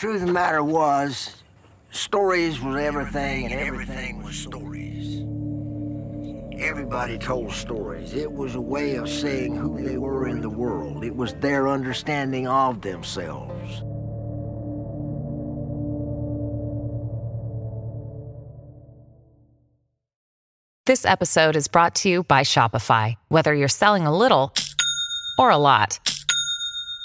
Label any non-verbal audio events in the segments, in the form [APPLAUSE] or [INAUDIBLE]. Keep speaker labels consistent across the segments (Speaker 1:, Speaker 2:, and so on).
Speaker 1: The truth of the matter was, stories was everything, and everything was stories. Everybody told stories. It was a way of saying who they were in the world. It was their understanding of themselves.
Speaker 2: This episode is brought to you by Shopify. Whether you're selling a little or a lot,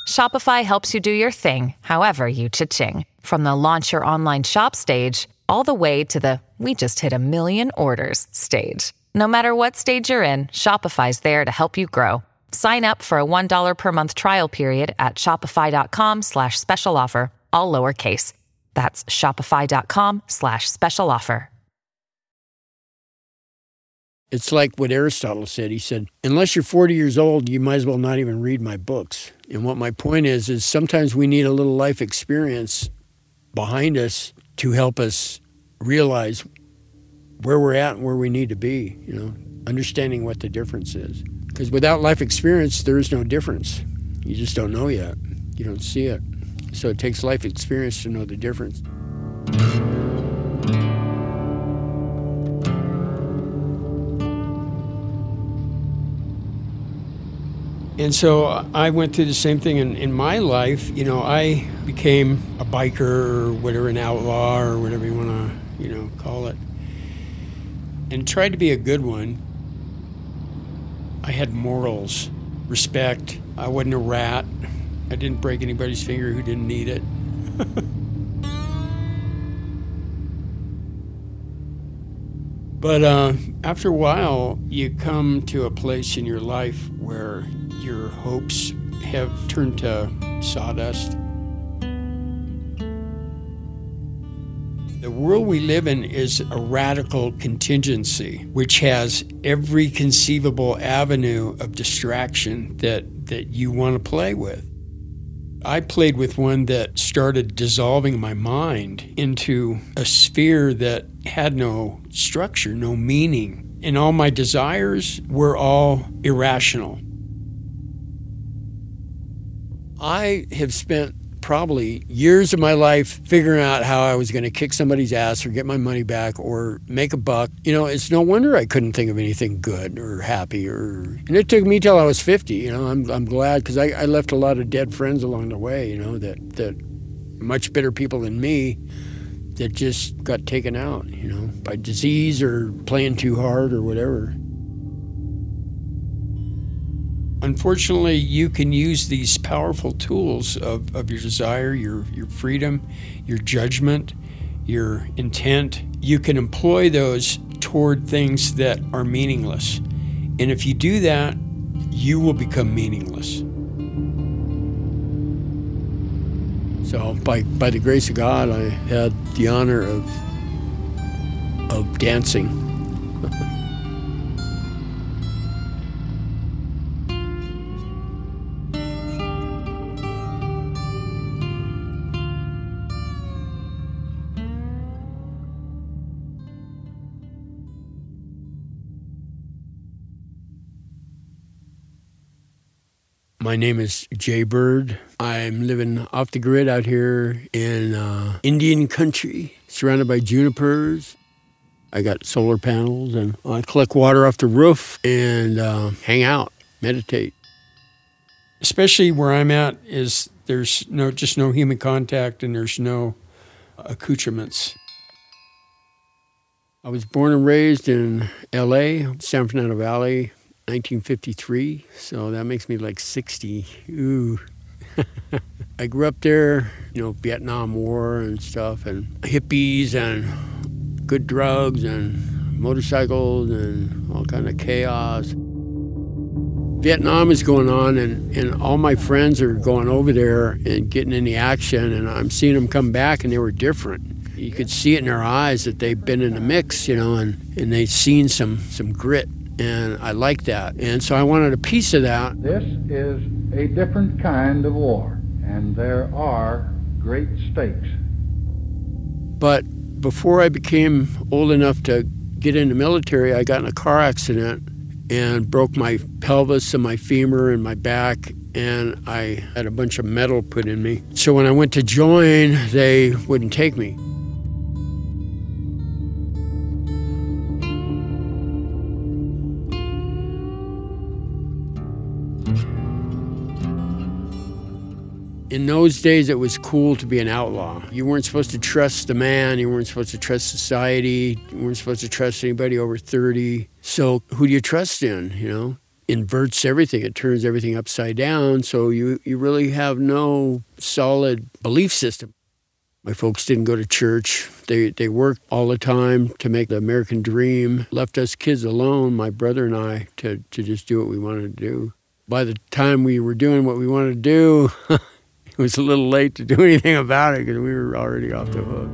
Speaker 2: Shopify helps you do your thing, however you cha-ching. From the launch your online shop stage, all the way to the we just hit a million orders stage. No matter what stage you're in, Shopify's there to help you grow. Sign up for a $1 per month trial period at shopify.com slash special offer, all lowercase. That's shopify.com slash special offer.
Speaker 3: It's like what Aristotle said. He said, unless you're 40 years old, you might as well not even read my books. And what my point is, is sometimes we need a little life experience behind us to help us realize where we're at and where we need to be, you know, understanding what the difference is. Because without life experience, there is no difference. You just don't know yet. You don't see it. So it takes life experience to know the difference. And so I went through the same thing in, in my life. You know, I became a biker or whatever, an outlaw or whatever you want to, you know, call it, and tried to be a good one. I had morals, respect. I wasn't a rat. I didn't break anybody's finger who didn't need it. [LAUGHS] but uh, after a while, you come to a place in your life where your hopes have turned to sawdust. The world we live in is a radical contingency, which has every conceivable avenue of distraction that, that you want to play with. I played with one that started dissolving my mind into a sphere that had no structure, no meaning. And all my desires were all irrational. I have spent probably years of my life figuring out how I was going to kick somebody's ass or get my money back or make a buck. You know, it's no wonder I couldn't think of anything good or happy or. And it took me till I was 50. You know, I'm, I'm glad because I, I left a lot of dead friends along the way, you know, that, that much better people than me that just got taken out, you know, by disease or playing too hard or whatever. Unfortunately, you can use these powerful tools of, of your desire, your, your freedom, your judgment, your intent. You can employ those toward things that are meaningless. And if you do that, you will become meaningless. So, by, by the grace of God, I had the honor of, of dancing [LAUGHS] My name is Jay Byrd. I'm living off the grid out here in uh, Indian country, surrounded by junipers. I got solar panels and I collect water off the roof and uh, hang out, meditate. Especially where I'm at is there's no just no human contact and there's no accoutrements. I was born and raised in L.A., San Fernando Valley, 1953, so that makes me like 60. Ooh. [LAUGHS] I grew up there, you know, Vietnam War and stuff, and hippies and good drugs and motorcycles and all kind of chaos. Vietnam is going on, and, and all my friends are going over there and getting in the action, and I'm seeing them come back, and they were different. You could see it in their eyes that they've been in the mix, you know, and, and they've seen some, some grit and I like that. And so I wanted a piece of that.
Speaker 4: This is a different kind of war, and there are great stakes.
Speaker 3: But before I became old enough to get in the military, I got in a car accident and broke my pelvis and my femur and my back and I had a bunch of metal put in me. So when I went to join, they wouldn't take me. In those days it was cool to be an outlaw. You weren't supposed to trust the man, you weren't supposed to trust society, you weren't supposed to trust anybody over 30. So who do you trust in, you know? Inverts everything, it turns everything upside down, so you, you really have no solid belief system. My folks didn't go to church. They, they worked all the time to make the American dream, left us kids alone, my brother and I, to, to just do what we wanted to do. By the time we were doing what we wanted to do, [LAUGHS] [LAUGHS] it was a little late to do [LAUGHS] anything about it because we were already off the hook.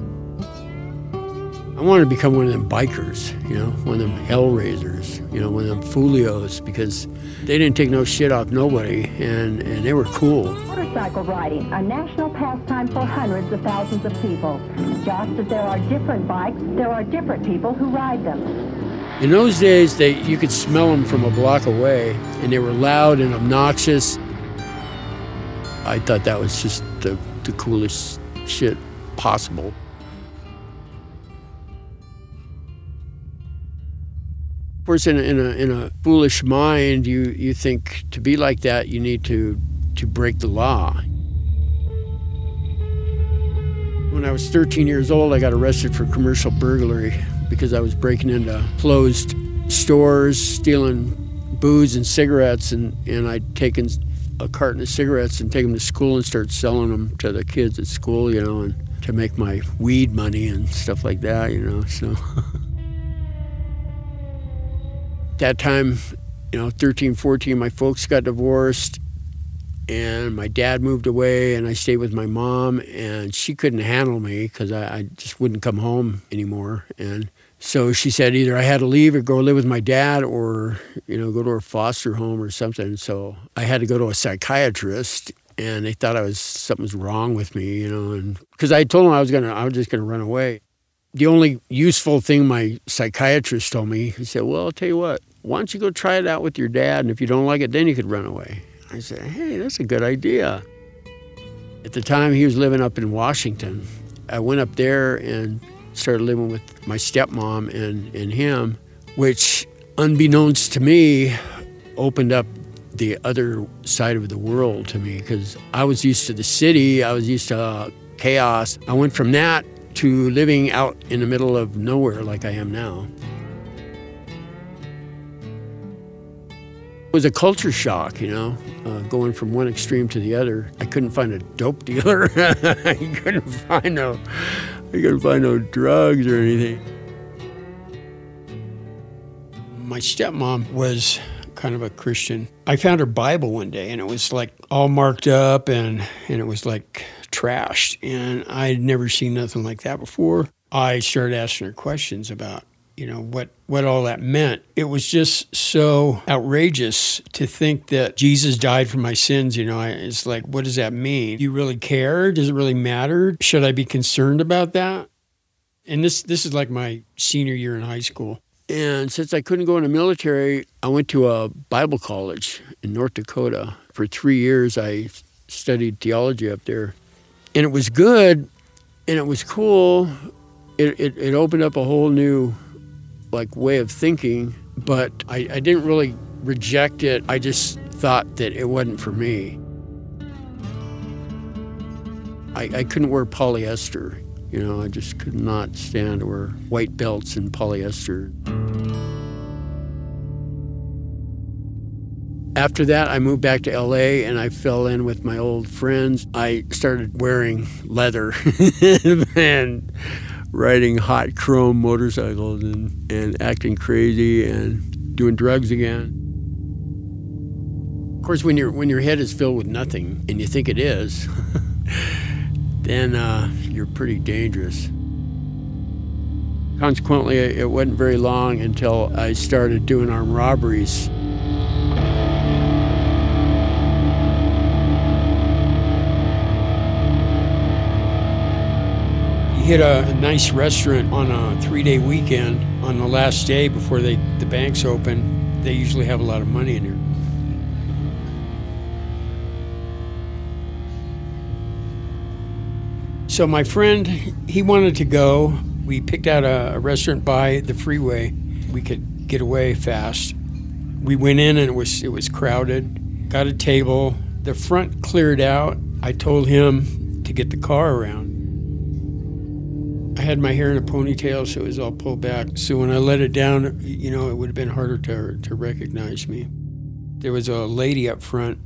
Speaker 3: I wanted to become one of them bikers, you know, one of them hell raisers, you know, one of them folios because they didn't take no shit off nobody and, and they were cool.
Speaker 5: Motorcycle riding, a national pastime for hundreds of thousands of people. Just as there are different bikes, there are different people who ride them.
Speaker 3: In those days, they you could smell them from a block away, and they were loud and obnoxious. I thought that was just the, the coolest shit possible. Of course, in a, in a, in a foolish mind, you, you think to be like that, you need to, to break the law. When I was 13 years old, I got arrested for commercial burglary because I was breaking into closed stores, stealing booze and cigarettes, and, and I'd taken a carton of cigarettes and take them to school and start selling them to the kids at school, you know, and to make my weed money and stuff like that, you know. So [LAUGHS] that time, you know, 13, 14, my folks got divorced and my dad moved away and I stayed with my mom and she couldn't handle me because I, I just wouldn't come home anymore. And so she said either I had to leave or go live with my dad or, you know, go to a foster home or something. So I had to go to a psychiatrist and they thought I was something was wrong with me, you know, and because I told them I was gonna I was just gonna run away. The only useful thing my psychiatrist told me, he said, Well, I'll tell you what, why don't you go try it out with your dad and if you don't like it then you could run away. I said, Hey, that's a good idea. At the time he was living up in Washington. I went up there and started living with my stepmom and, and him, which, unbeknownst to me, opened up the other side of the world to me because I was used to the city, I was used to uh, chaos. I went from that to living out in the middle of nowhere like I am now. It was a culture shock, you know, uh, going from one extreme to the other. I couldn't find a dope dealer. [LAUGHS] I couldn't find no, I couldn't find no drugs or anything. My stepmom was kind of a Christian. I found her Bible one day and it was like all marked up and, and it was like trashed. And I'd never seen nothing like that before. I started asking her questions about, you know, what, what all that meant. It was just so outrageous to think that Jesus died for my sins. You know, it's like, what does that mean? Do you really care? Does it really matter? Should I be concerned about that? And this, this is like my senior year in high school. And since I couldn't go in the military, I went to a Bible college in North Dakota. For three years, I studied theology up there. And it was good and it was cool. It, it, it opened up a whole new like way of thinking, but I, I didn't really reject it. I just thought that it wasn't for me. I, I couldn't wear polyester. You know, I just could not stand to wear white belts and polyester. After that, I moved back to LA and I fell in with my old friends. I started wearing leather [LAUGHS] and riding hot chrome motorcycles and, and acting crazy and doing drugs again. Of course, when, you when your head is filled with nothing and you think it is, [LAUGHS] then uh, you're pretty dangerous. Consequently, it wasn't very long until I started doing armed robberies. hit a, a nice restaurant on a three day weekend on the last day before they, the banks open. They usually have a lot of money in there. So my friend, he wanted to go. We picked out a, a, restaurant by the freeway. We could get away fast. We went in and it was it was crowded. Got a table. The front cleared out. I told him to get the car around. I had my hair in a ponytail, so it was all pulled back. So when I let it down, you know, it would have been harder to, to recognize me. There was a lady up front,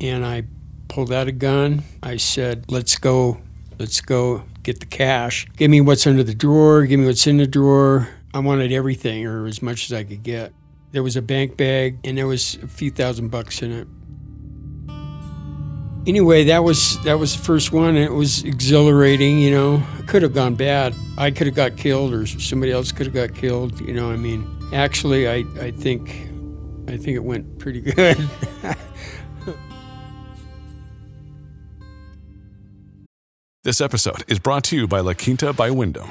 Speaker 3: and I pulled out a gun. I said, Let's go, let's go get the cash. Give me what's under the drawer, give me what's in the drawer. I wanted everything, or as much as I could get. There was a bank bag, and there was a few thousand bucks in it anyway, that was that was the first one. And it was exhilarating, you know. Could have gone bad. I could have got killed, or somebody else could have got killed. You know, I mean, actually, I I think I think it went pretty [LAUGHS] good.
Speaker 6: this episode is brought to you by La Quinta by Wyndham.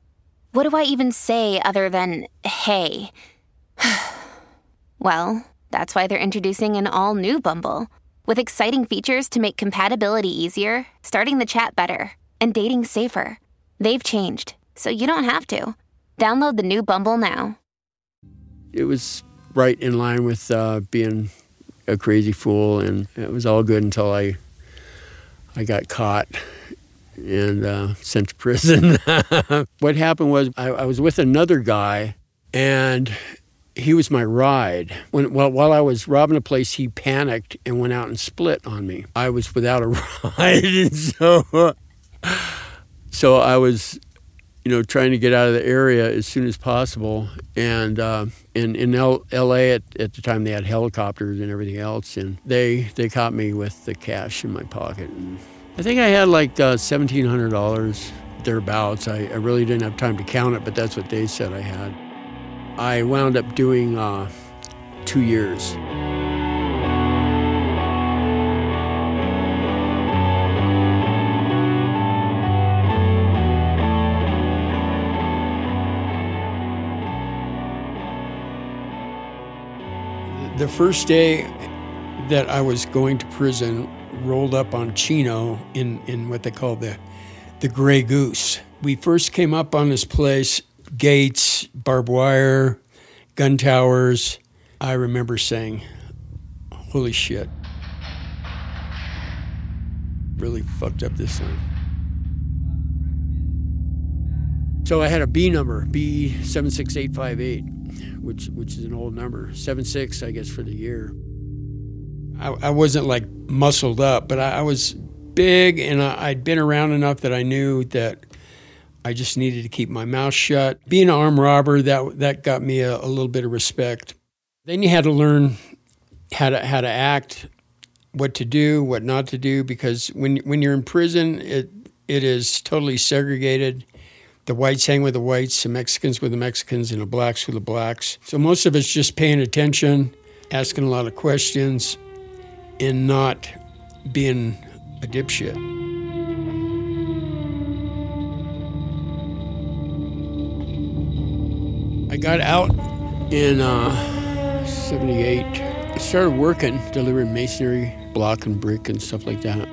Speaker 7: what do I even say other than hey? [SIGHS] well, that's why they're introducing an all new Bumble with exciting features to make compatibility easier, starting the chat better, and dating safer. They've changed, so you don't have to. Download the new Bumble now.
Speaker 3: It was right in line with uh, being a crazy fool, and it was all good until I I got caught and uh, sent to prison. [LAUGHS] what happened was I, I, was with another guy, and he was my ride. When well, while I was robbing a place, he panicked and went out and split on me. I was without a [LAUGHS] ride, and so so I was. You know, trying to get out of the area as soon as possible, and uh, in in L- L.A. At, at the time they had helicopters and everything else, and they they caught me with the cash in my pocket, and I think I had like uh, $1,700 thereabouts. I, I, really didn't have time to count it, but that's what they said I had. I wound up doing uh, two years. The first day that I was going to prison, rolled up on Chino in, in what they call the, the Gray Goose. We first came up on this place, gates, barbed wire, gun towers. I remember saying, holy shit. Really fucked up this time. So I had a B number, B76858, which which is an old number. 76, I guess, for the year. I, I wasn't like muscled up, but I, I was big and I, I'd been around enough that I knew that I just needed to keep my mouth shut. Being an armed robber, that that got me a, a, little bit of respect. Then you had to learn how to how to act, what to do, what not to do, because when when you're in prison, it it is totally segregated. The whites hang with the whites, the Mexicans with the Mexicans, and the blacks with the blacks. So most of it's just paying attention, asking a lot of questions, in not being a dipshit. I got out in uh, 78. I started working, delivering masonry, block and brick and stuff like that.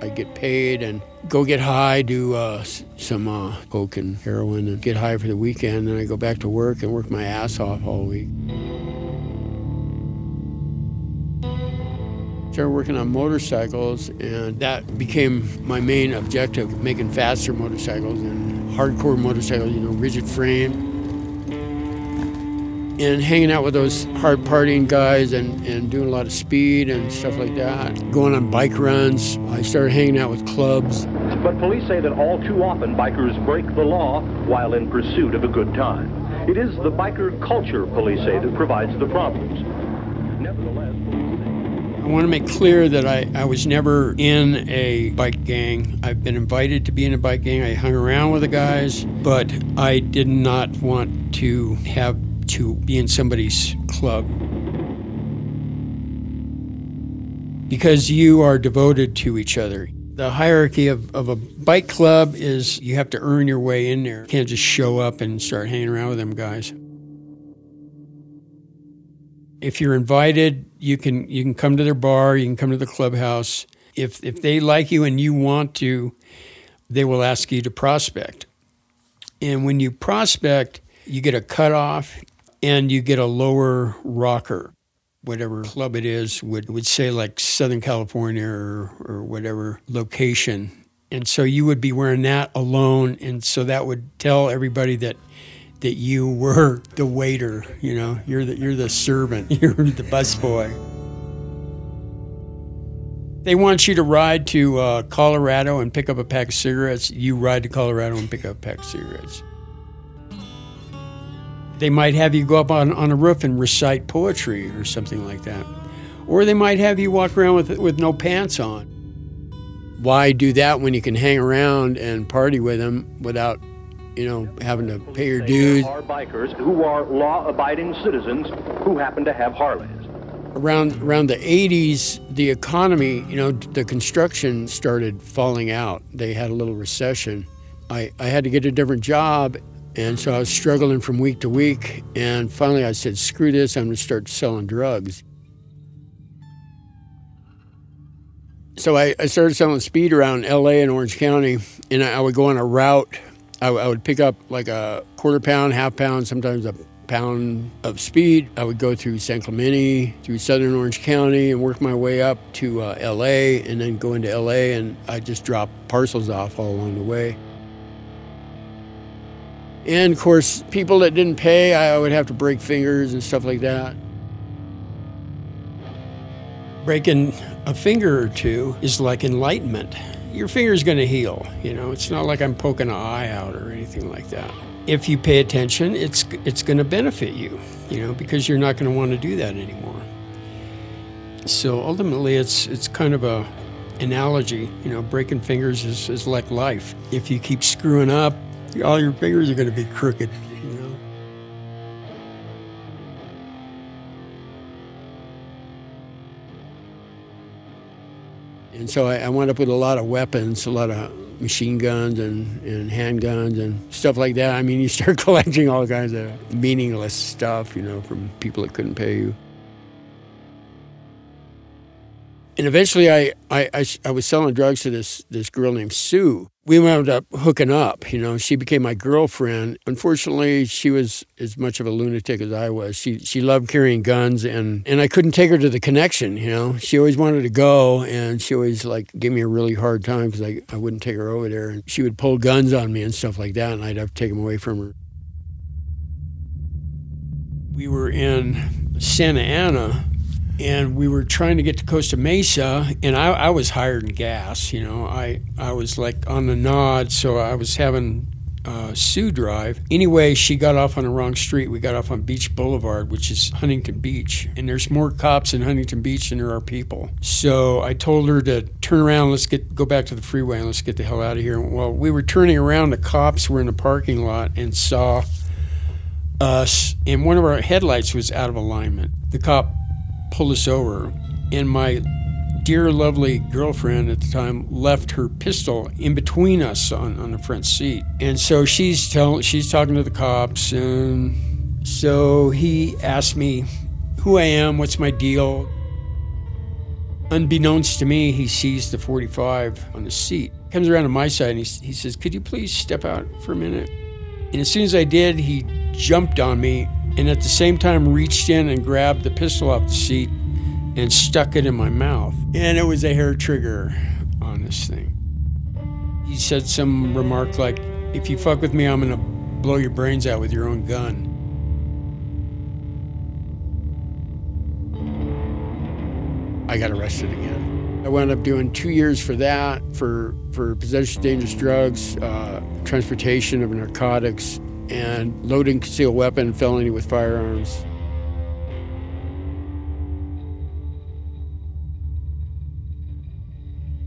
Speaker 3: I get paid and go get high, do uh, some uh, coke and heroin, and get high for the weekend. Then I go back to work and work my ass off all week. Started working on motorcycles, and that became my main objective making faster motorcycles and hardcore motorcycles, you know, rigid frame. And hanging out with those hard partying guys and, and doing a lot of speed and stuff like that. Going on bike runs. I started hanging out with clubs.
Speaker 8: But police say that all too often bikers break the law while in pursuit of a good time. It is the biker culture, police say, that provides the problems. Nevertheless,
Speaker 3: I want to make clear that I, I was never in a bike gang. I've been invited to be in a bike gang. I hung around with the guys, but I did not want to have to be in somebody's club. Because you are devoted to each other. The hierarchy of, of a bike club is you have to earn your way in there. You can't just show up and start hanging around with them guys if you're invited, you can you can come to their bar, you can come to the clubhouse. If if they like you and you want to, they will ask you to prospect. And when you prospect, you get a cutoff and you get a lower rocker. Whatever club it is would, would say like Southern California or, or whatever location. And so you would be wearing that alone. And so that would tell everybody that that you were the waiter. You know, you're the you're the servant. [LAUGHS] You're the busboy. They want you to ride to uh, Colorado and pick up a pack of cigarettes. You ride to Colorado and pick up a pack of cigarettes. They might have you go up on, on a roof and recite poetry or something like that. Or they might have you walk around with, with no pants on. Why do that when you can hang around and party with them without you know, having to pay your dues.
Speaker 8: Are bikers who are law-abiding citizens who happen to have Harleys.
Speaker 3: Around around the 80s, the economy, you know, the construction started falling out. They had a little recession. I, I had to get a different job, and so I was struggling from week to week. And finally, I said, "Screw this! I'm going to start selling drugs." So I, I started selling speed around L.A. and Orange County, and I, I would go on a route I, I would pick up like a quarter pound, half pound, sometimes a pound of speed. I would go through San Clemente, through southern Orange County, and work my way up to uh, LA, and then go into LA, and I just drop parcels off all along the way. And of course, people that didn't pay, I would have to break fingers and stuff like that. Breaking a finger or two is like enlightenment your finger's going to heal. You know, it's not like I'm poking an eye out or anything like that. If you pay attention, it's it's going to benefit you. You know, because you're not going to want to do that anymore. So ultimately, it's it's kind of a analogy. You know, breaking fingers is, is like life. If you keep screwing up, all your fingers are going to be crooked. So I, I wound up with a lot of weapons, a lot of machine guns and, and handguns and stuff like that. I mean, you start [LAUGHS] collecting all kinds of meaningless stuff, you know, from people that couldn't pay you. And eventually, I, I, I, I was selling drugs to this, this girl named Sue we wound up hooking up. You know, she became my girlfriend. Unfortunately, she was as much of a lunatic as I was. She she loved carrying guns, and and I couldn't take her to the connection. You know, she always wanted to go, and she always like gave me a really hard time because I I wouldn't take her over there, and she would pull guns on me and stuff like that, and I'd have to take them away from her. We were in Santa Ana and we were trying to get to Costa Mesa, and I, I, was hired in gas. You know, I I was like on the nod, so I was having uh, Sue drive. Anyway, she got off on the wrong street. We got off on Beach Boulevard, which is Huntington Beach, and there's more cops in Huntington Beach than there are people. So I told her to turn around. Let's get go back to the freeway and let's get the hell out of here. Well, we were turning around. The cops were in the parking lot and saw us, and one of our headlights was out of alignment. The cop pulled us over, and my dear, lovely girlfriend at the time left her pistol in between us on, on the front seat. And so she's telling, she's talking to the cops, and so he asked me who I am, what's my deal. Unbeknownst to me, he sees the 45 on the seat. Comes around to my side and he, he says, Could you please step out for a minute? And as soon as I did, he jumped on me and at the same time reached in and grabbed the pistol off the seat and stuck it in my mouth. And it was a hair trigger on this thing. He said some remark like, If you fuck with me, I'm gonna blow your brains out with your own gun. I got arrested again. I wound up doing two years for that, for, for possession of dangerous drugs, uh, transportation of narcotics, and loading concealed weapon felony with firearms.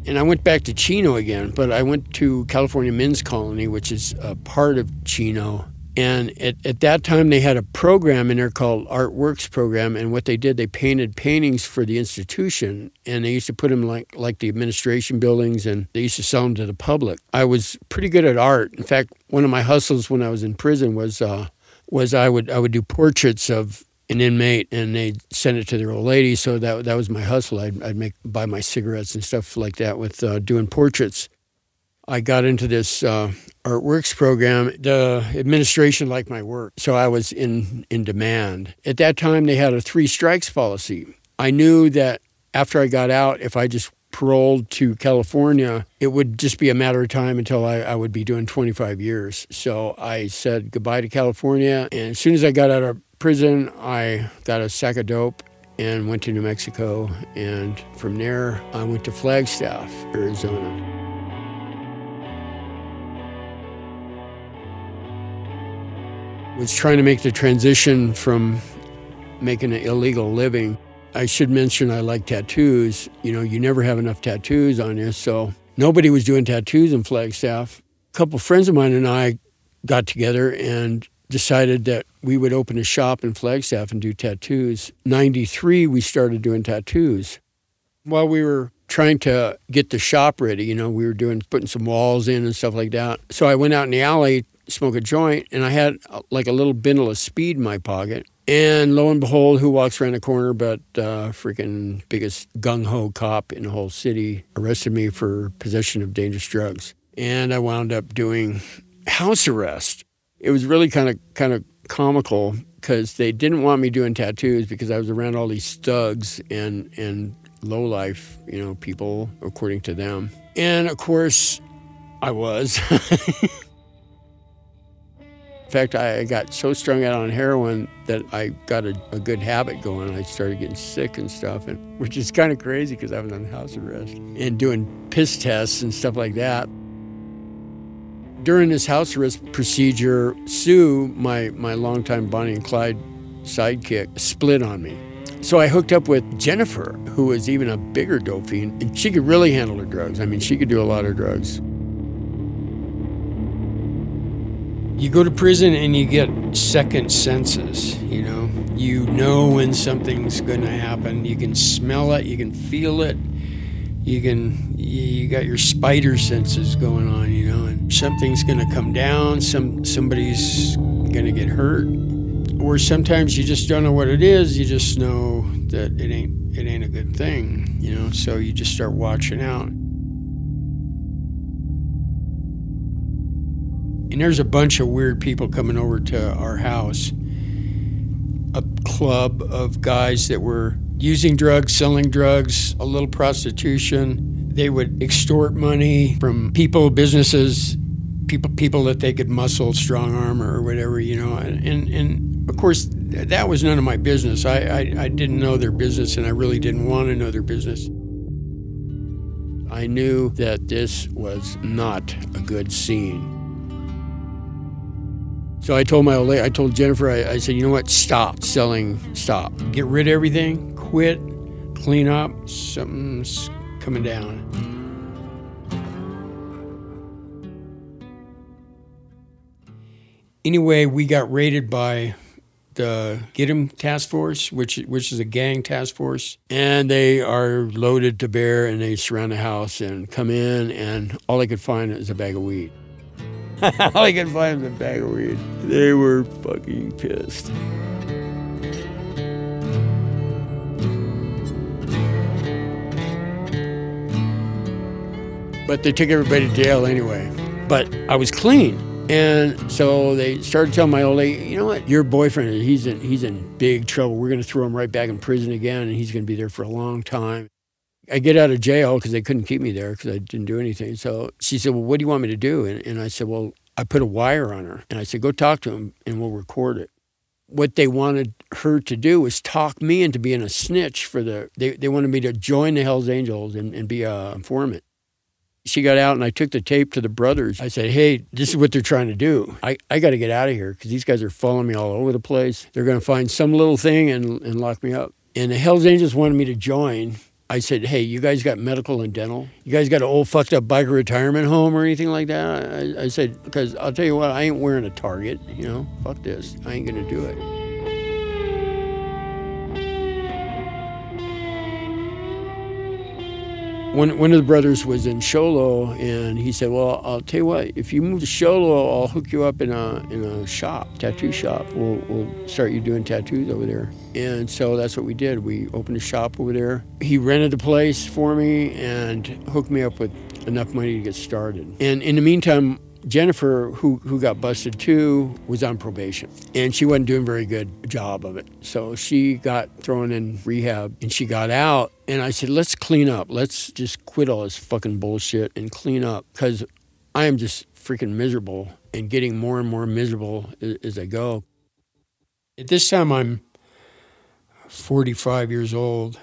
Speaker 3: And I went back to Chino again, but I went to California Men's Colony, which is a part of Chino. And at, at that time, they had a program in there called Artworks Program. And what they did, they painted paintings for the institution. And they used to put them like, like the administration buildings and they used to sell them to the public. I was pretty good at art. In fact, one of my hustles when I was in prison was, uh, was I, would, I would do portraits of an inmate and they'd send it to their old lady. So that, that was my hustle. I'd, I'd make, buy my cigarettes and stuff like that with uh, doing portraits. I got into this uh, artworks program. The administration liked my work, so I was in, in demand. At that time, they had a three strikes policy. I knew that after I got out, if I just paroled to California, it would just be a matter of time until I, I, would be doing 25 years. So I said goodbye to California. And as soon as I got out of prison, I got a sack of dope and went to New Mexico. And from there, I went to Flagstaff, Arizona. Was trying to make the transition from making an illegal living. I should mention I like tattoos. You know, you never have enough tattoos on you, so nobody was doing tattoos in Flagstaff. A couple friends of mine and I got together and decided that we would open a shop in Flagstaff and do tattoos. 93 we started doing tattoos. While we were trying to get the shop ready, you know, we were doing putting some walls in and stuff like that. So I went out in the alley smoke a joint, and I had uh, like a little bindle of speed in my pocket. And lo and behold, who walks around the corner but uh, freaking biggest gung ho cop in the whole city arrested me for possession of dangerous drugs. And I wound up doing house arrest. It was really kind of kind of comical because they didn't want me doing tattoos because I was around all these thugs and and low life, you know, people according to them. And of course, I was. [LAUGHS] In fact, I got so strung out on heroin that I got a, a good habit going. I started getting sick and stuff, and which is kind of crazy because I was on house arrest and doing piss tests and stuff like that. During this house arrest procedure, Sue, my, my longtime Bonnie and Clyde sidekick, split on me. So I hooked up with Jennifer, who was even a bigger dope fiend, and she could really handle her drugs. I mean, she could do a lot of drugs. You go to prison and you get second senses you know? You know when something's going to happen. You can smell it you can feel it. You can you got your spider senses going on you know? And something's going to come down some somebody's going to get hurt. Or sometimes you just don't know what it is you just know that it ain't it ain't a good thing you know? So you just start watching out And there's a bunch of weird people coming over to our house. A club of guys that were using drugs, selling drugs, a little prostitution. They would extort money from people, businesses, people people that they could muscle, strong arm, or whatever, you know. And and of course, that was none of my business. I, I, I didn't know their business, and I really didn't want to know their business. I knew that this was not a good scene. So I told my old lady, I told Jennifer, I, I, said, you know what? Stop selling, stop. Get rid of everything, quit, clean up. Something's coming down. Anyway, we got raided by the GIITEM Task Force, which which is a gang task force, and they are loaded to bear, and they surround the house and come in, and all they could find is a bag of weed. [LAUGHS] All I could find was a bag of weed. They were fucking pissed. But they took everybody to jail anyway. But I was clean. And so they started telling my old lady, you know what, your boyfriend, he's in, he's in big trouble. We're going to throw him right back in prison again, and he's going to be there for a long time. I get out of jail because they couldn't keep me there because I didn't do anything. So she said, Well, what do you want me to do? And, and I said, Well, I put a wire on her. And I said, Go talk to him and we'll record it. What they wanted her to do was talk me into being a snitch for the, they, they wanted me to join the Hells Angels and, and be a informant. She got out and I took the tape to the brothers. I said, Hey, this is what they're trying to do. I, I got to get out of here because these guys are following me all over the place. They're going to find some little thing and, and lock me up. And the Hells Angels wanted me to join I said, hey, you guys got medical and dental? You guys got an old fucked up biker retirement home or anything like that? I, I said, because I'll tell you what, I ain't wearing a Target, you know, fuck this. I ain't to do it. One, one of the brothers was in Show Low, and he said, "Well, I'll tell you what. If you move to Show Low, I'll hook you up in a in a shop, tattoo shop. We'll we'll start you doing tattoos over there." And so that's what we did. We opened a shop over there. He rented the place for me and hooked me up with enough money to get started. And in the meantime, Jennifer, who, who got busted too, was on probation. And she wasn't doing a very good job of it. So she got thrown in rehab and she got out. And I said, let's clean up. Let's just quit all this fucking bullshit and clean up. Because I am just freaking miserable and getting more and more miserable as, as I go. At this time, I'm 45 years old.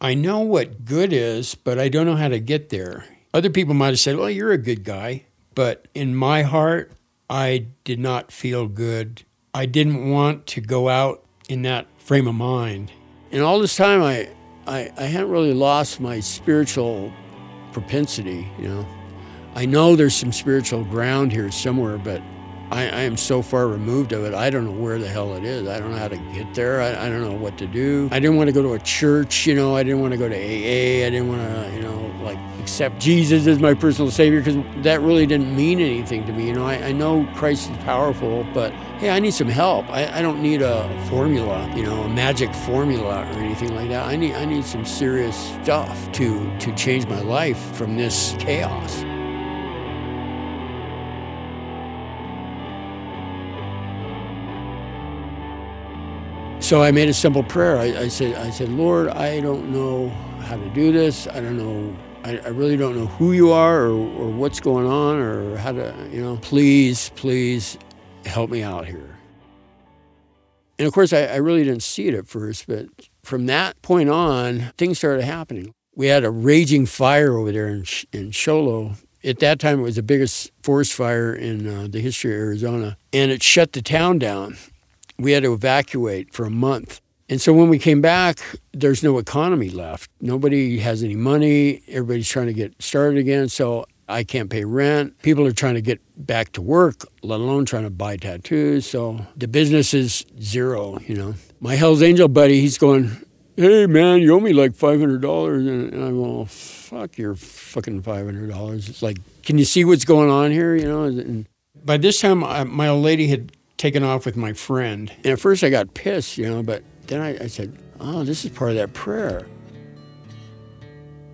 Speaker 3: I know what good is, but I don't know how to get there. Other people might have said, well, you're a good guy. But in my heart, I did not feel good. I didn't want to go out in that frame of mind. And all this time, I, I, I hadn't really lost my spiritual propensity, you know. I know there's some spiritual ground here somewhere, but I, I, am so far removed of it. I don't know where the hell it is. I don't know how to get there. I, I, don't know what to do. I didn't want to go to a church, you know. I didn't want to go to AA. I didn't want to, you know, like accept Jesus as my personal savior because that really didn't mean anything to me. You know, I, I, know Christ is powerful, but hey, I need some help. I, I don't need a formula, you know, a magic formula or anything like that. I need I need some serious stuff to to change my life from this chaos. So I made a simple prayer. I, I, said, I said, Lord, I don't know how to do this. I don't know. I, I really don't know who you are or, or what's going on or how to, you know, please, please help me out here. And of course, I, I really didn't see it at first, but from that point on, things started happening. We had a raging fire over there in, in Show Low. At that time, it was the biggest forest fire in uh, the history of Arizona, and it shut the town down we had to evacuate for a month. And so when we came back, there's no economy left. Nobody has any money. Everybody's trying to get started again. So I can't pay rent. People are trying to get back to work, let alone trying to buy tattoos. So the business is zero, you know. My Hell's Angel buddy, he's going, hey, man, you owe me like $500. And I go, fuck your fucking $500. It's like, can you see what's going on here, you know? And by this time, I, my old lady had taken off with my friend. And at first I got pissed, you know, but then I, I said, oh, this is part of that prayer.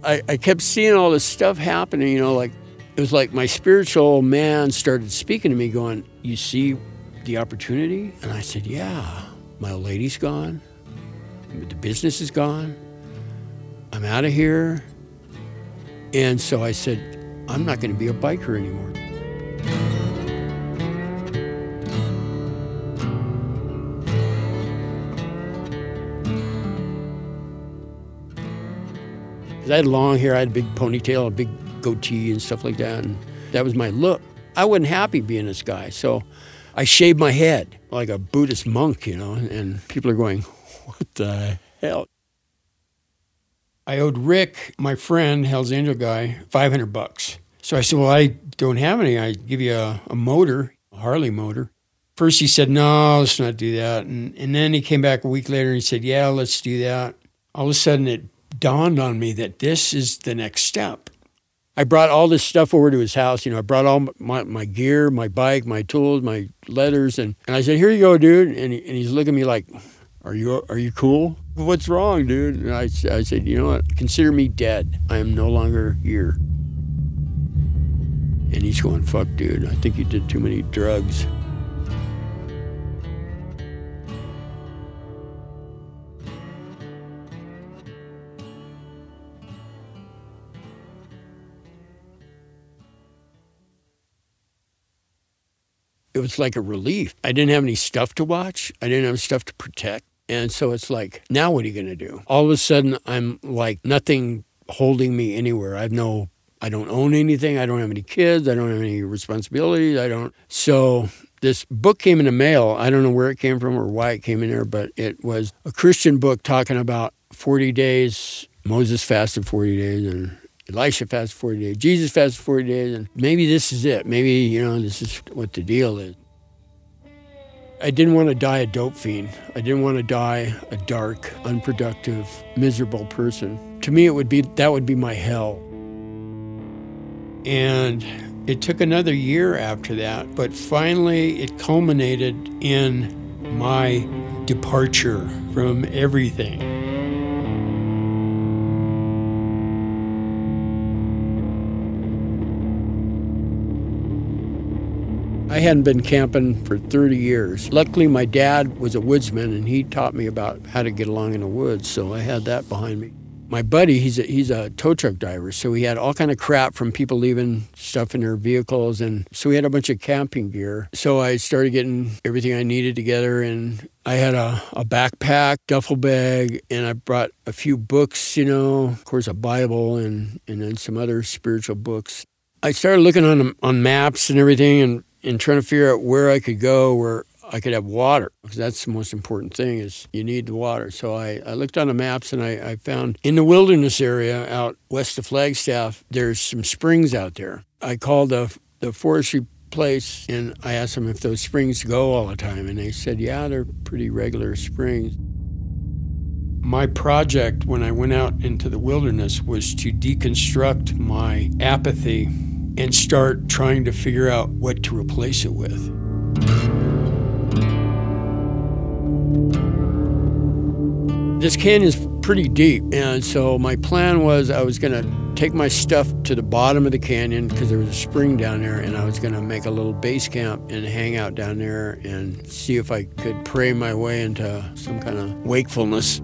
Speaker 3: I, I kept seeing all this stuff happening, you know, like it was like my spiritual man started speaking to me, going, You see the opportunity? And I said, Yeah, my lady's gone, the business is gone, I'm out of here. And so I said, I'm not going to be a biker anymore. I had long hair, I had a big ponytail, a big goatee, and stuff like that. And that was my look. I wasn't happy being this guy. So I shaved my head like a Buddhist monk, you know, and people are going, [LAUGHS] what the hell? I owed Rick, my friend, Hell's Angel guy, 500 bucks. So I said, well, I don't have any. I give you a, a motor, a Harley motor. First he said, no, let's not do that. And, and then he came back a week later and he said, yeah, let's do that. All of a sudden it dawned on me that this is the next step. I brought all this stuff over to his house. You know, I brought all my, my gear, my bike, my tools, my letters, and, and I said, "Here you go, dude." And, he, and he's looking at me like, "Are you are you cool? What's wrong, dude?" And I, I said, "You know what? Consider me dead. I am no longer here." And he's going, "Fuck, dude. I think you did too many drugs." It was like a relief. I didn't have any stuff to watch, I didn't have stuff to protect. And so it's like, now what are you going to do? All of a sudden, I'm like nothing holding me anywhere. I have no, I don't own anything. I don't have any kids. I don't have any responsibilities. I don't. So this book came in the mail. I don't know where it came from or why it came in there, but it was a Christian book talking about 40 days Moses fasted 40 days and Elisha fasted 40 days, Jesus fasted 40 days, and maybe this is it. Maybe, you know, this is what the deal is. I didn't want to die a dope fiend. I didn't want to die a dark, unproductive, miserable person. To me, it would be that would be my hell. And it took another year after that, but finally it culminated in my departure from everything. I hadn't been camping for 30 years. Luckily, my dad was a woodsman and he taught me about how to get along in the woods, so I had that behind me. My buddy, he's a, he's a tow truck driver, so he had all kind of crap from people leaving stuff in their vehicles, and so we had a bunch of camping gear. So I started getting everything I needed together, and I had a, a backpack, duffel bag, and I brought a few books, you know, of course, a Bible, and and then some other spiritual books. I started looking on on maps and everything, and and trying to figure out where I could go where I could have water because that's the most important thing is you need the water. So I, I looked on the maps and I, I found in the wilderness area out west of Flagstaff, there's some springs out there. I called the, the forestry place and I asked them if those springs go all the time. And they said, yeah, they're pretty regular springs. My project when I went out into the wilderness was to deconstruct my apathy and start trying to figure out what to replace it with. This canyon's pretty deep, and so my plan was I was going to take my stuff to the bottom of the canyon because there was a spring down there, and I was going to make a little base camp and hang out down there and see if I could pray my way into some kind of wakefulness.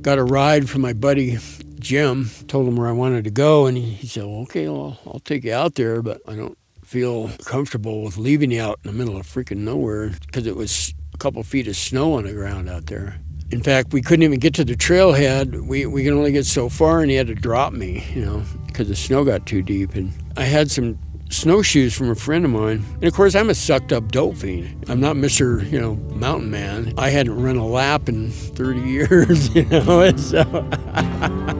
Speaker 3: Got a ride from my buddy Jim, told him where I wanted to go, and he, said, well, "Okay, well, I'll take you out there, but I don't feel comfortable with leaving you out in the middle of freaking nowhere because it was a couple feet of snow on the ground out there." In fact, we couldn't even get to the trailhead. We we could only get so far, and he had to drop me, you know, because the snow got too deep. And I had some snowshoes from a friend of mine. And of course, I'm a sucked up dope fiend. I'm not Mr. You know Mountain Man. I hadn't run a lap in 30 [LAUGHS] years, you know. So. [LAUGHS]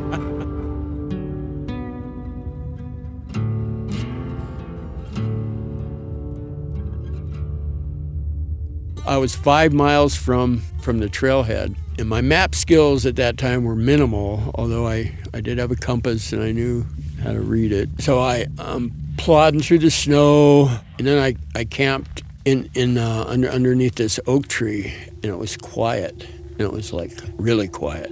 Speaker 3: I was five miles from from the trailhead, and my map skills at that time were minimal. Although I I did have a compass and I knew how to read it. So I I'm plodding through the snow, and then I, I camped in in uh, under, underneath this oak tree, and it was quiet, and it was like really quiet.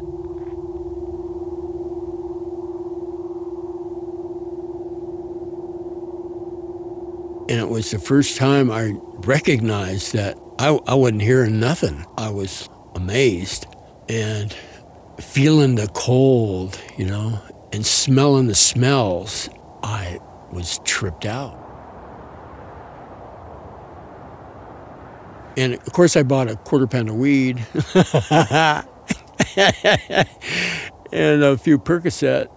Speaker 3: And it was the first time I recognized that I, I wasn't hearing nothing. I was amazed and feeling the cold, you know, and smelling the smells. I was tripped out. And of course, I bought a quarter pound of weed [LAUGHS] and a few Percocet.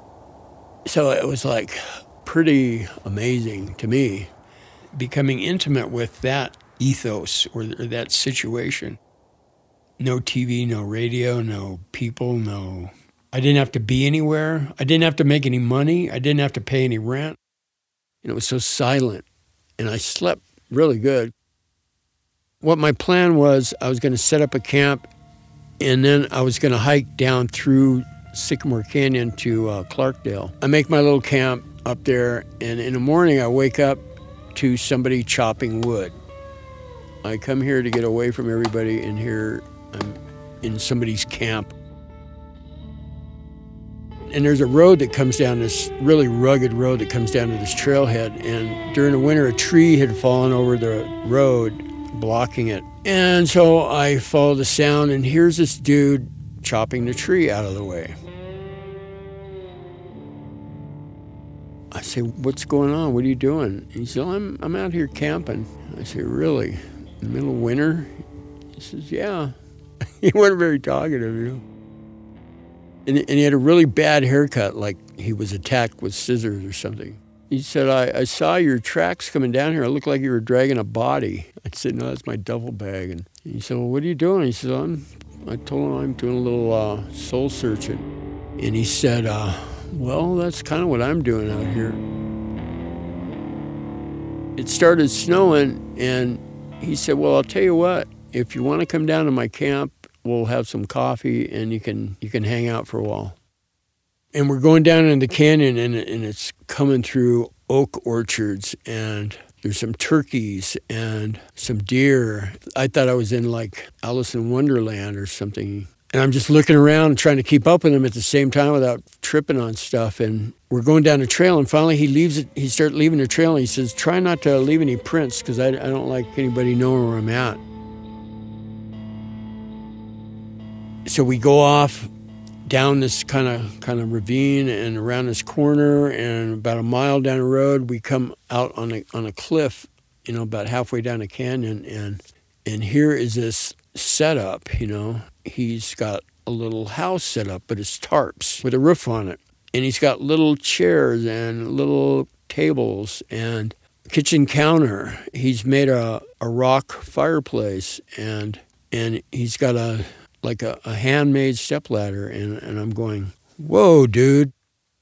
Speaker 3: So it was like pretty amazing to me becoming intimate with that ethos or, or that situation. No TV, no radio, no people, no. I didn't have to be anywhere. I didn't have to make any money. I didn't have to pay any rent. And it was so silent. And I slept really good. What my plan was, I was going to set up a camp and then I was going to hike down through Sycamore Canyon to uh, Clarkdale. I make my little camp up there, and in the morning I wake up to somebody chopping wood. I come here to get away from everybody, and here I'm in somebody's camp and there's a road that comes down this really rugged road that comes down to this trailhead. And during the winter, a tree had fallen over the road, blocking it. And so I follow the sound, and here's this dude chopping the tree out of the way. I say, What's going on? What are you doing? He said, I'm, I'm out here camping. I say, Really? In the middle of winter? He says, Yeah. [LAUGHS] he wasn't very talkative, you know and, and he had a really bad haircut, like he was attacked with scissors or something. He said, I, I saw your tracks coming down here. It looked like you were dragging a body. [LAUGHS] I said, No, that's my duffel bag. And he said, Well, what are you doing? He said, I'm I told him I'm doing a little uh, soul searching. And he said, uh, Well, that's kind of what I'm doing out here. It started snowing, and he said, Well, I'll tell you what, if you want to come down to my camp, we'll have some coffee and you can, you can hang out for a while. And we're going down in the canyon, and, and it's coming through oak orchards and there's some turkeys and some deer. I thought I was in like Alice in Wonderland or something. And I'm just looking around trying to keep up with him at the same time without tripping on stuff. And we're going down a trail, and finally he leaves it. He starts leaving the trail, and he says, "Try not to leave any prints, because I, I don't like anybody knowing where I'm at." So we go off down this kind of kind of ravine and around this corner and about a mile down the road we come out on a on a cliff you know about halfway down a canyon and and here is this setup you know he's got a little house set up but it's tarps with a roof on it and he's got little chairs and little tables and kitchen counter he's made a, a rock fireplace and and he's got a like a, a handmade stepladder, and, and I'm going, whoa, dude.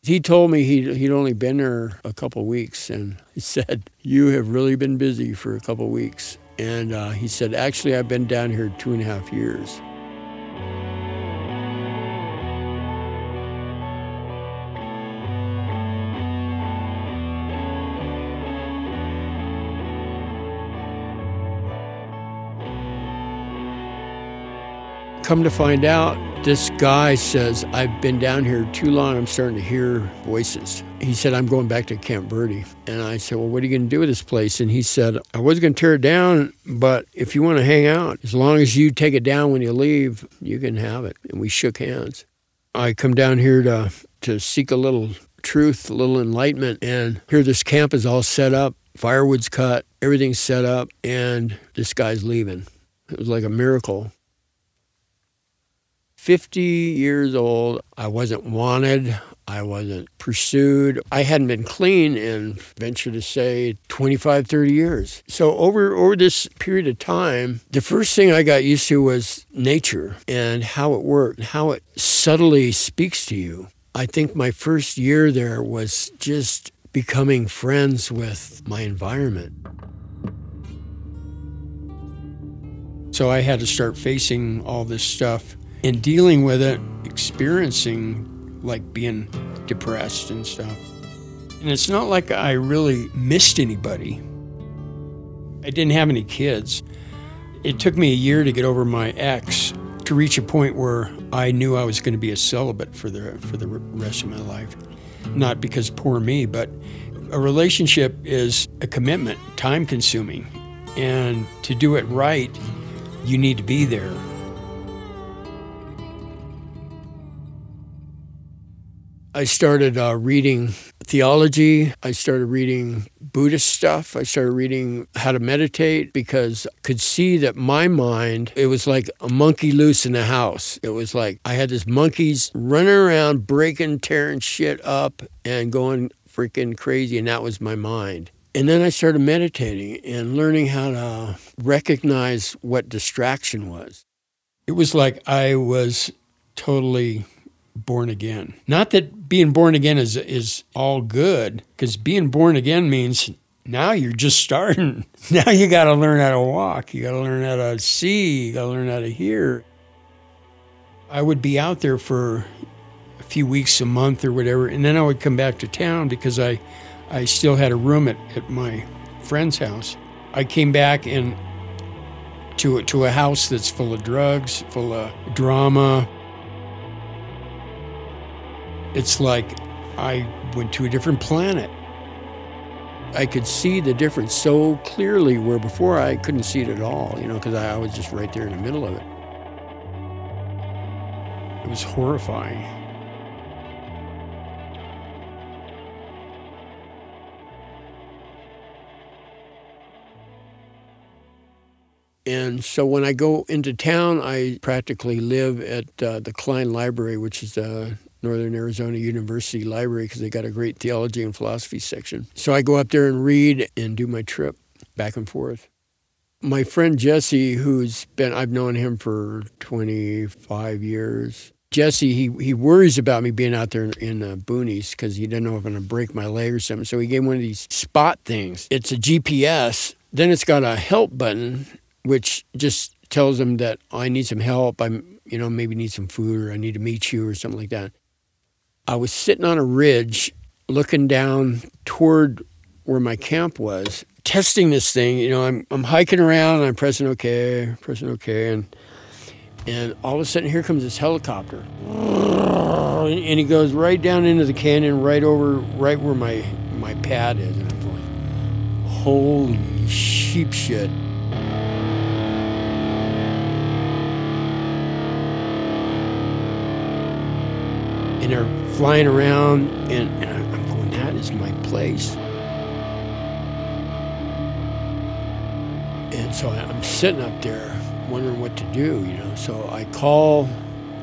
Speaker 3: He told me he'd, he'd only been there a couple weeks, and he [LAUGHS] said, You have really been busy for a couple weeks. And uh, he said, Actually, I've been down here two and a half years. Come to find out, this guy says, I've been down here too long. I'm starting to hear voices. He said, I'm going back to Camp Verde. And I said, Well, what are you going to do with this place? And he said, I was going to tear it down, but if you want to hang out, as long as you take it down when you leave, you can have it. And we shook hands. I come down here to, to seek a little truth, a little enlightenment. And here this camp is all set up, firewood's cut, everything's set up, and this guy's leaving. It was like a miracle. 50 years old. I wasn't wanted. I wasn't pursued. I hadn't been clean in, venture to say, 25, 30 years. So over, over this period of time, the first thing I got used to was nature and how it worked, and how it subtly speaks to you. I think my first year there was just becoming friends with my environment. So I had to start facing all this stuff and dealing with it, experiencing like being depressed and stuff. And it's not like I really missed anybody. I didn't have any kids. It took me a year to get over my ex to reach a point where I knew I was going to be a celibate for the for the rest of my life. Not because poor me, but a relationship is a commitment, time consuming. And to do it right, you need to be there. I started uh, reading theology. I started reading Buddhist stuff. I started reading how to meditate because I could see that my mind, it was like a monkey loose in the house. It was like I had this monkeys running around, breaking, tearing shit up, and going freaking crazy. And that was my mind. And then I started meditating and learning how to recognize what distraction was. It was like I was totally born again. Not that being born again is is all good, because being born again means now you're just starting. [LAUGHS] Now you got to learn how to walk. You got to learn how to see. You got to learn how to hear. I would be out there for a few weeks, a month, or whatever, and then I would come back to town because I, I still had a room at, at my friend's house. I came back and to to a house that's full of drugs, full of drama, it's like I went to a different planet. I could see the difference so clearly where before I couldn't see it at all, you know, because I, was just right there in the middle of it. It was horrifying. And so when I go into town, I practically live at uh, the Cline Library, which is a Northern Arizona University Library because they got a great theology and philosophy section. So I go up there and read and do my trip back and forth. My friend Jesse, who's been, I've known him for 25 years. Jesse, he, he worries about me being out there in, in the boonies because he doesn't know if I'm going to break my leg or something. So he gave me one of these spot things. It's a GPS. Then it's got a help button, which just tells him that I need some help. I'm, you know, maybe need some food or I need to meet you or something like that. I was sitting on a ridge looking down toward where my camp was, testing this thing. You know, I'm, I'm hiking around and I'm pressing OK, pressing OK. And, and all of a sudden, here comes this helicopter. And he goes right down into the canyon, right over, right where my, my pad is. And I'm going, holy sheep shit. and flying around, and, and I'm going, that is my place. And so I'm sitting up there wondering what to do, you know. So I call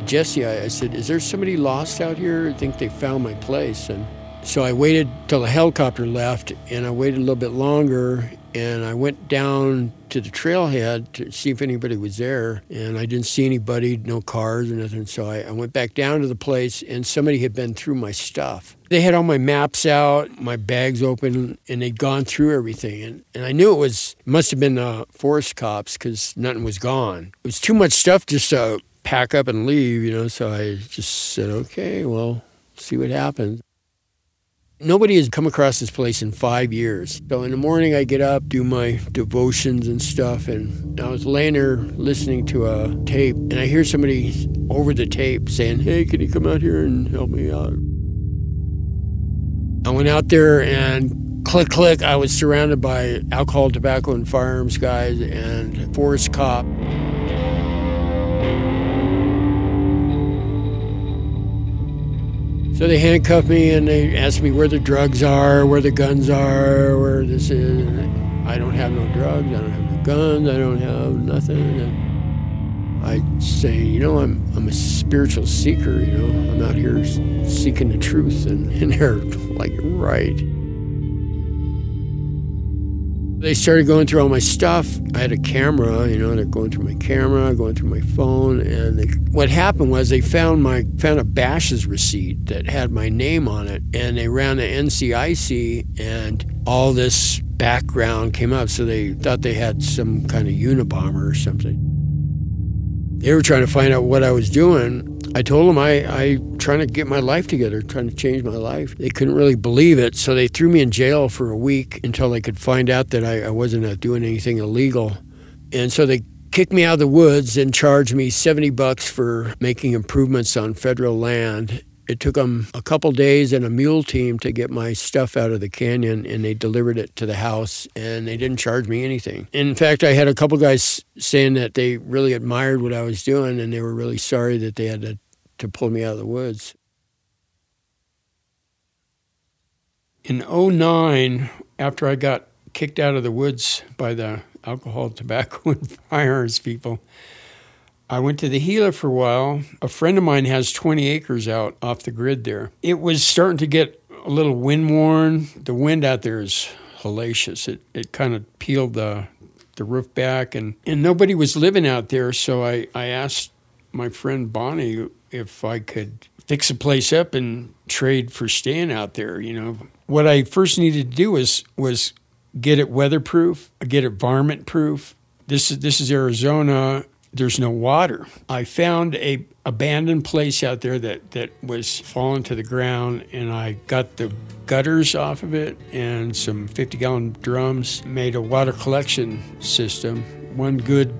Speaker 3: Jesse. I, I said, "Is there somebody lost out here? I think they found my place." And so I waited till the helicopter left, and I waited a little bit longer, and I went down to the trailhead to see if anybody was there, and I didn't see anybody, no cars or nothing. So I, I, went back down to the place, and somebody had been through my stuff. They had all my maps out, my bags open, and they'd gone through everything. And, and I knew it was must have been the forest cops because nothing was gone. It was too much stuff just to pack up and leave, you know. So I just said, okay, well, see what happens. Nobody has come across this place in five years. So in the morning, I get up, do my devotions and stuff, and I was laying there listening to a tape, and I hear somebody over the tape saying, Hey, can you come out here and help me out? I went out there and click, click, I was surrounded by alcohol, tobacco, and firearms guys and forest cop. So they handcuffed me and they asked me where the drugs are, where the guns are, where this is. I don't have no drugs, I don't have no guns, I don't have nothing. And I say, you know, I'm I'm a spiritual seeker, you know, I'm out here seeking the truth. And, [LAUGHS] and they're like, right. They started going through all my stuff. I had a camera, you know, they're going through my camera, going through my phone, and they, what happened was they found my found a Bashas' receipt that had my name on it, and they ran the NCIC, and all this background came up. So they thought they had some kind of Unabomber or something. They were trying to find out what I was doing, I told them I, I trying to get my life together, trying to change my life. They couldn't really believe it, so they threw me in jail for a week until they could find out that I, I wasn't uh, doing anything illegal. And so they kicked me out of the woods and charged me 70 bucks for making improvements on federal land. It took them a couple days and a mule team to get my stuff out of the canyon, and they delivered it to the house, and they didn't charge me anything. In fact, I had a couple guys saying that they really admired what I was doing, and they were really sorry that they had to to pull me out of the woods. In 09, after I got kicked out of the woods by the alcohol, tobacco, [LAUGHS] and firearms people, I went to the Gila for a while. A friend of mine has 20 acres out off the grid there. It was starting to get a little wind worn. The wind out there is hellacious. It, it kind of peeled the, the roof back, and, and nobody was living out there. So I, I asked my friend Bonnie if I could fix a place up and trade for staying out there. You know, what I first needed to do was was get it weatherproof, get it varmint proof. This is this is Arizona. There's no water. I found a abandoned place out there that that was falling to the ground, and I got the gutters off of it and some 50 gallon drums. Made a water collection system. One good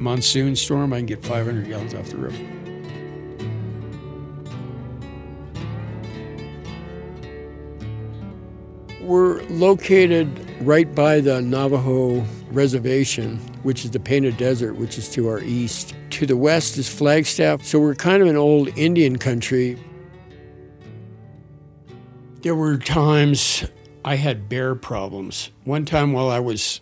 Speaker 3: monsoon storm, I can get 500 gallons off the roof. We're located right by the Navajo Reservation, which is the Painted Desert, which is to our east. To the west is Flagstaff, so we're kind of an old Indian country. There were times I had bear problems. One time while I was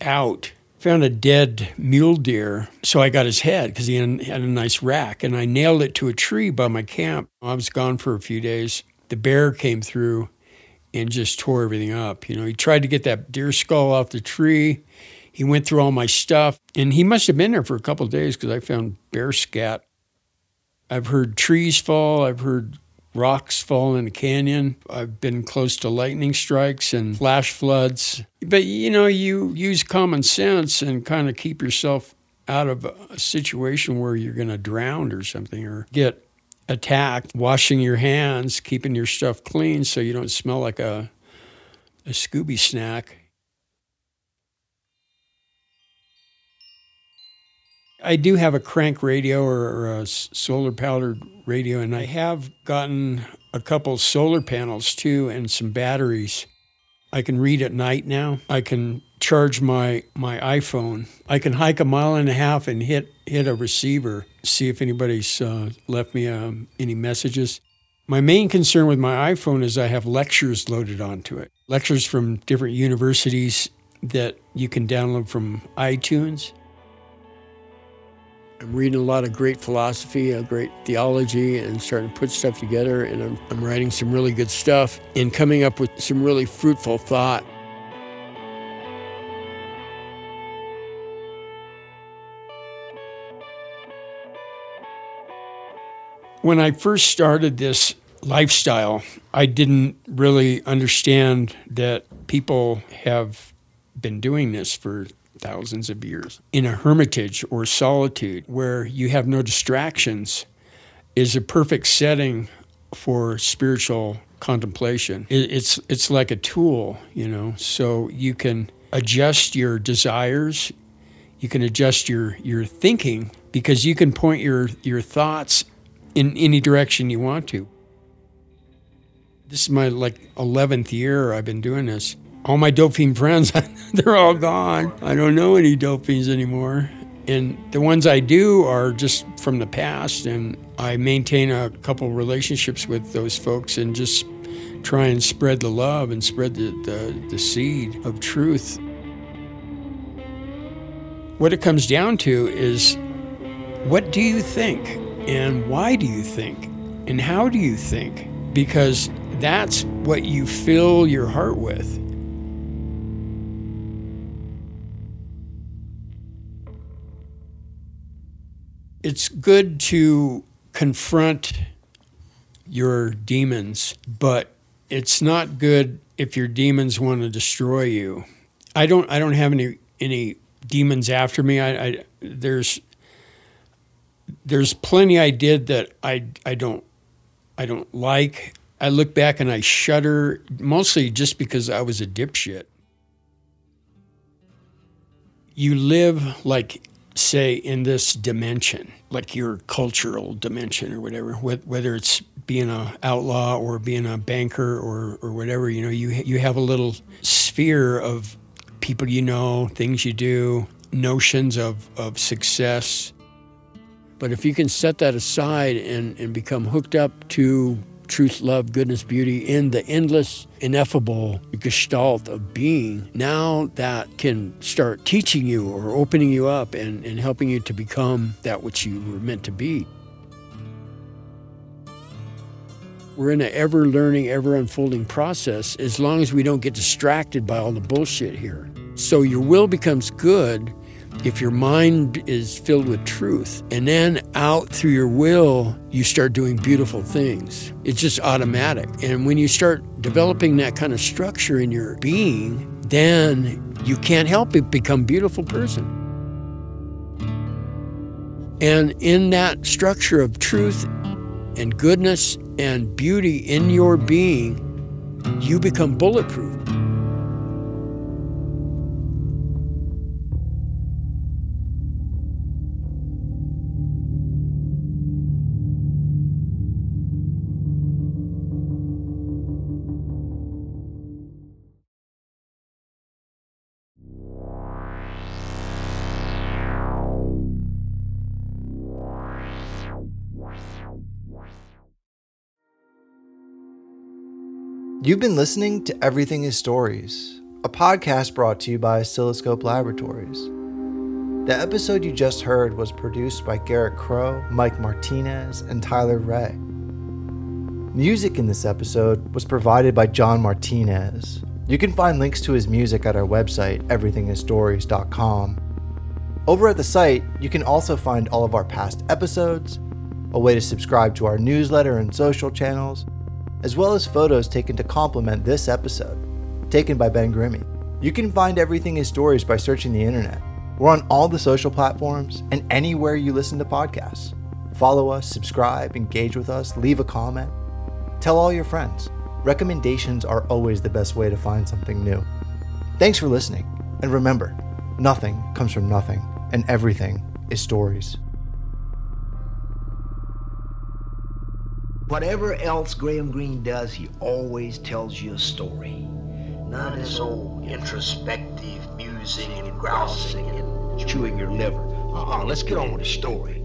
Speaker 3: out, found a dead mule deer. So I got his head because he had a nice rack and I nailed it to a tree by my camp. I was gone for a few days. The bear came through and just tore everything up. You know, he tried to get that deer skull off the tree. He went through all my stuff, and he must have been there for a couple days because I found bear scat. I've heard trees fall. I've heard rocks fall in a canyon. I've been close to lightning strikes and flash floods. But you know, you use common sense and kind of keep yourself out of a situation where you're going to drown or something or get attacked. Washing your hands, keeping your stuff clean so you don't smell like a a Scooby snack. I do have a crank radio or a solar powered radio, and I have gotten a couple solar panels too and some batteries. I can read at night now. I can charge my, my iPhone. I can hike a mile and a half and hit hit a receiver, see if anybody's uh, left me um, any messages. My main concern with my iPhone is I have lectures loaded onto it. Lectures from different universities that you can download from iTunes. I'm reading a lot of great philosophy, a great theology, and starting to put stuff together. And I'm, I'm writing some really good stuff and coming up with some really fruitful thought. When I first started this lifestyle, I didn't really understand that people have been doing this for thousands of years. In a hermitage or solitude where you have no distractions is a perfect setting for spiritual contemplation. It's it's like a tool, you know, so you can adjust your desires, you can adjust your your thinking because you can point your your thoughts in any direction you want to. This is my like 11th year I've been doing this all my dope friends, [LAUGHS] they're all gone. I don't know any dope fiends anymore. And the ones I do are just from the past, and I maintain a couple relationships with those folks and just try and spread the love and spread the, the, the seed of truth. What it comes down to is what do you think? And why do you think? And how do you think? Because that's what you fill your heart with. it's good to confront your demons, but it's not good if your demons want to destroy you. I don't I don't have any any demons after me. I, I there's there's plenty I did that I I don't I don't like. I look back and I shudder mostly just because I was a dipshit. You live like say in this dimension, like your cultural dimension or whatever, whether it's being an outlaw or being a banker or, or whatever, you know, you, you have a little sphere of people you know, things you do, notions of, of success. But if you can set that aside and, and become hooked up to truth, love, goodness, beauty in the endless, ineffable gestalt of being, now that can start teaching you or opening you up and, and helping you to become that which you were meant to be. We're in an ever learning, ever unfolding process as long as we don't get distracted by all the bullshit here. So your will becomes good if your mind is filled with truth and then out through your will you start doing beautiful things. It's just automatic. And when you start developing that kind of structure in your being then you can't help but become beautiful person. And in that structure of truth and goodness and beauty in your being you become bulletproof
Speaker 9: You've been listening to Everything is Stories, a podcast brought to you by Oscilloscope Laboratories. The episode you just heard was produced by Garrett Crowe, Mike Martinez, and Tyler Wray. Music in this episode was provided by Jon Martinez, You can find links to his music at our website, everythingisstories.com. Over at the site, you can also find all of our past episodes, a way to subscribe to our newsletter and social channels, as well as photos taken to complement this episode, taken by Ben Grimmy. You can find Everything is Stories by searching the internet. We're on all the social platforms and anywhere you listen to podcasts. Follow us, subscribe, engage with us, leave a comment. Tell all your friends. Recommendations are always the best way to find something new. Thanks for listening, and remember, nothing comes from nothing, and everything is stories.
Speaker 1: Whatever else Graham Greene does, he always tells you a story. None of this old introspective musing and grousing and chewing your liver. Uh-uh, let's get on with the story.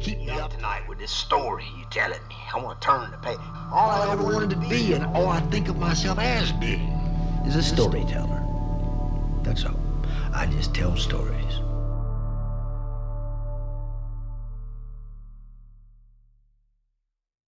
Speaker 1: Keep me up tonight with this story you're telling me. I want to turn the page. All I ever wanted to be and all I think of myself as being is a storyteller. That's all. I just tell stories.